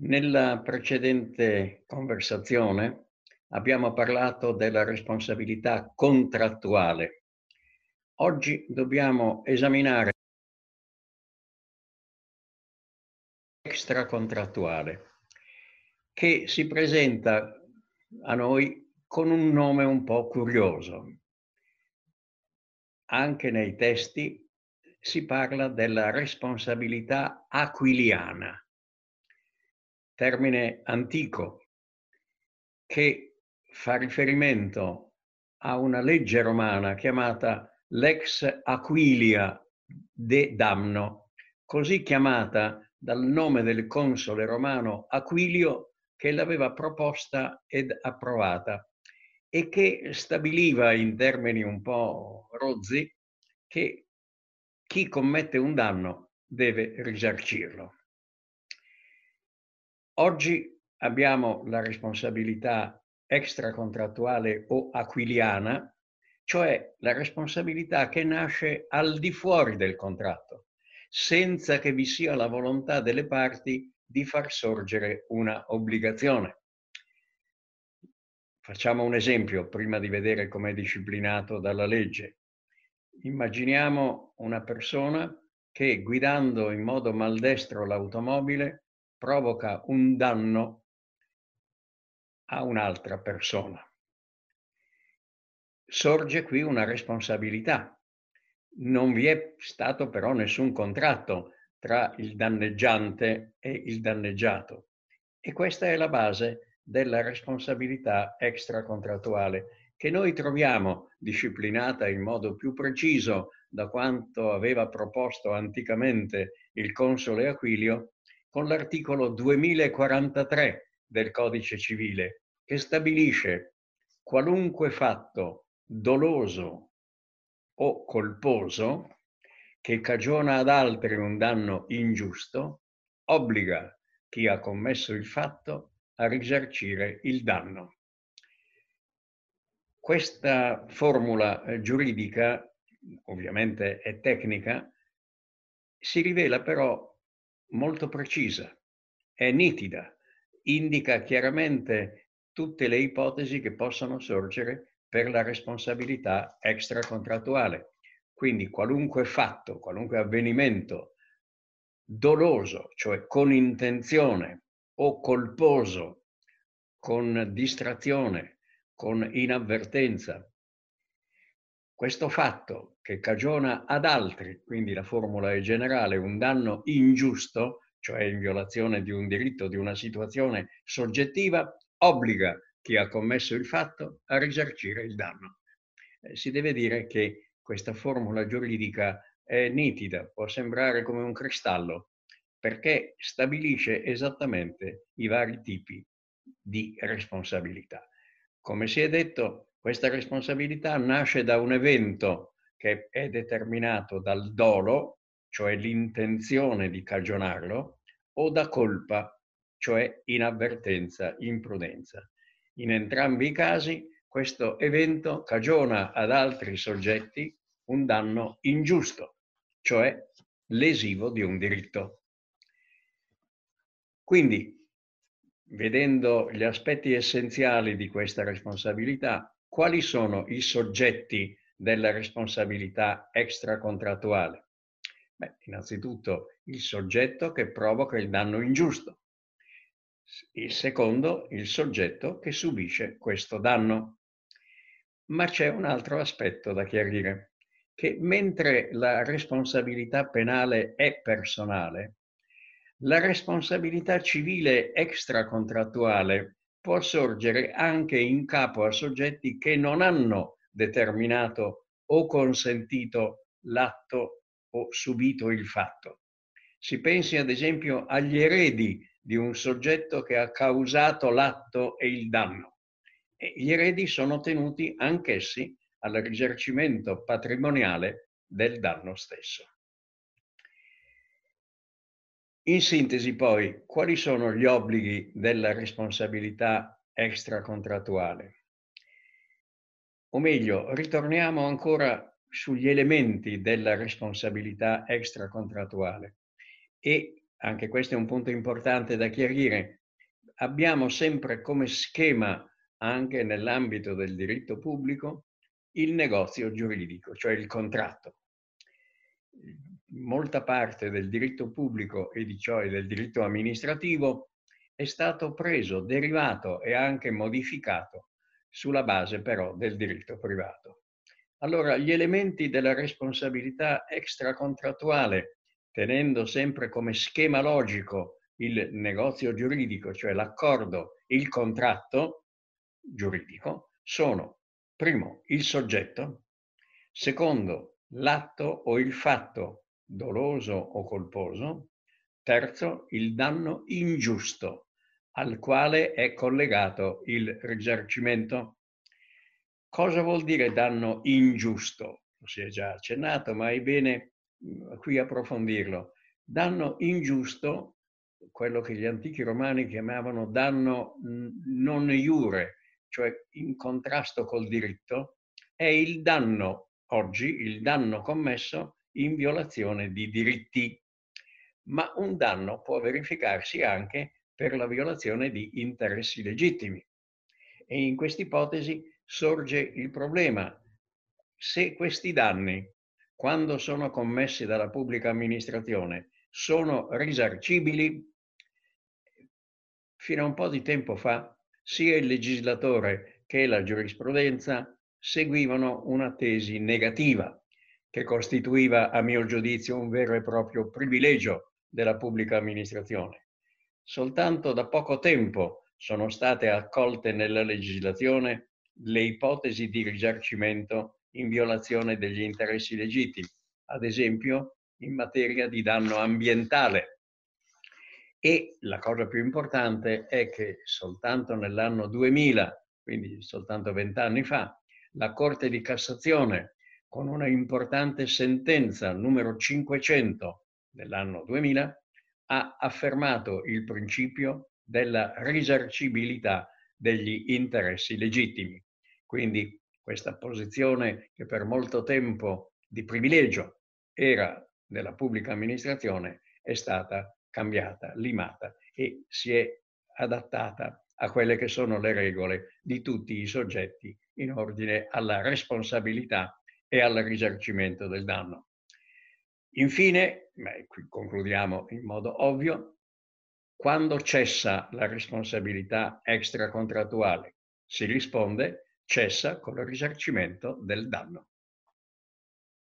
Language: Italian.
Nella precedente conversazione abbiamo parlato della responsabilità contrattuale. Oggi dobbiamo esaminare extracontrattuale che si presenta a noi con un nome un po' curioso. Anche nei testi si parla della responsabilità aquiliana termine antico che fa riferimento a una legge romana chiamata Lex Aquilia de Damno, così chiamata dal nome del console romano Aquilio che l'aveva proposta ed approvata e che stabiliva in termini un po' rozzi che chi commette un danno deve risarcirlo. Oggi abbiamo la responsabilità extracontrattuale o aquiliana, cioè la responsabilità che nasce al di fuori del contratto, senza che vi sia la volontà delle parti di far sorgere una obbligazione. Facciamo un esempio prima di vedere com'è disciplinato dalla legge. Immaginiamo una persona che guidando in modo maldestro l'automobile provoca un danno a un'altra persona. Sorge qui una responsabilità. Non vi è stato però nessun contratto tra il danneggiante e il danneggiato. E questa è la base della responsabilità extracontrattuale che noi troviamo disciplinata in modo più preciso da quanto aveva proposto anticamente il console Aquilio con l'articolo 2043 del Codice Civile, che stabilisce qualunque fatto doloso o colposo che cagiona ad altri un danno ingiusto, obbliga chi ha commesso il fatto a risarcire il danno. Questa formula eh, giuridica, ovviamente è tecnica, si rivela però molto precisa, è nitida, indica chiaramente tutte le ipotesi che possono sorgere per la responsabilità extracontrattuale. Quindi qualunque fatto, qualunque avvenimento doloso, cioè con intenzione o colposo, con distrazione, con inavvertenza, questo fatto che cagiona ad altri, quindi la formula è generale, un danno ingiusto, cioè in violazione di un diritto, di una situazione soggettiva, obbliga chi ha commesso il fatto a risarcire il danno. Eh, si deve dire che questa formula giuridica è nitida, può sembrare come un cristallo, perché stabilisce esattamente i vari tipi di responsabilità. Come si è detto, questa responsabilità nasce da un evento che è determinato dal dolo, cioè l'intenzione di cagionarlo, o da colpa, cioè inavvertenza, imprudenza. In entrambi i casi questo evento cagiona ad altri soggetti un danno ingiusto, cioè lesivo di un diritto. Quindi, vedendo gli aspetti essenziali di questa responsabilità, quali sono i soggetti della responsabilità extracontrattuale? Beh, innanzitutto il soggetto che provoca il danno ingiusto. Il secondo, il soggetto che subisce questo danno. Ma c'è un altro aspetto da chiarire, che mentre la responsabilità penale è personale, la responsabilità civile extracontrattuale può sorgere anche in capo a soggetti che non hanno determinato o consentito l'atto o subito il fatto. Si pensi ad esempio agli eredi di un soggetto che ha causato l'atto e il danno. E gli eredi sono tenuti anch'essi al risarcimento patrimoniale del danno stesso. In sintesi poi, quali sono gli obblighi della responsabilità extracontrattuale? O meglio, ritorniamo ancora sugli elementi della responsabilità extracontrattuale e anche questo è un punto importante da chiarire, abbiamo sempre come schema, anche nell'ambito del diritto pubblico, il negozio giuridico, cioè il contratto. Molta parte del diritto pubblico e di ciò e del diritto amministrativo è stato preso, derivato e anche modificato sulla base però del diritto privato. Allora, gli elementi della responsabilità extracontrattuale, tenendo sempre come schema logico il negozio giuridico, cioè l'accordo, il contratto giuridico, sono, primo, il soggetto, secondo, l'atto o il fatto doloso o colposo, terzo, il danno ingiusto al quale è collegato il risarcimento. Cosa vuol dire danno ingiusto? Si è già accennato, ma è bene mm, qui approfondirlo. Danno ingiusto, quello che gli antichi romani chiamavano danno non iure, cioè in contrasto col diritto, è il danno oggi, il danno commesso in violazione di diritti. Ma un danno può verificarsi anche per la violazione di interessi legittimi. E in questa ipotesi sorge il problema. Se questi danni, quando sono commessi dalla pubblica amministrazione, sono risarcibili, fino a un po' di tempo fa sia il legislatore che la giurisprudenza seguivano una tesi negativa, che costituiva, a mio giudizio, un vero e proprio privilegio della pubblica amministrazione soltanto da poco tempo sono state accolte nella legislazione le ipotesi di risarcimento in violazione degli interessi legittimi, ad esempio in materia di danno ambientale. E la cosa più importante è che soltanto nell'anno 2000, quindi soltanto vent'anni fa, la Corte di Cassazione, con una importante sentenza numero 500 dell'anno 2000, ha affermato il principio della risarcibilità degli interessi legittimi. Quindi questa posizione che per molto tempo di privilegio era della pubblica amministrazione è stata cambiata, limata e si è adattata a quelle che sono le regole di tutti i soggetti in ordine alla responsabilità e al risarcimento del danno. Infine, beh, qui concludiamo in modo ovvio, quando cessa la responsabilità extracontrattuale? Si risponde cessa con il risarcimento del danno.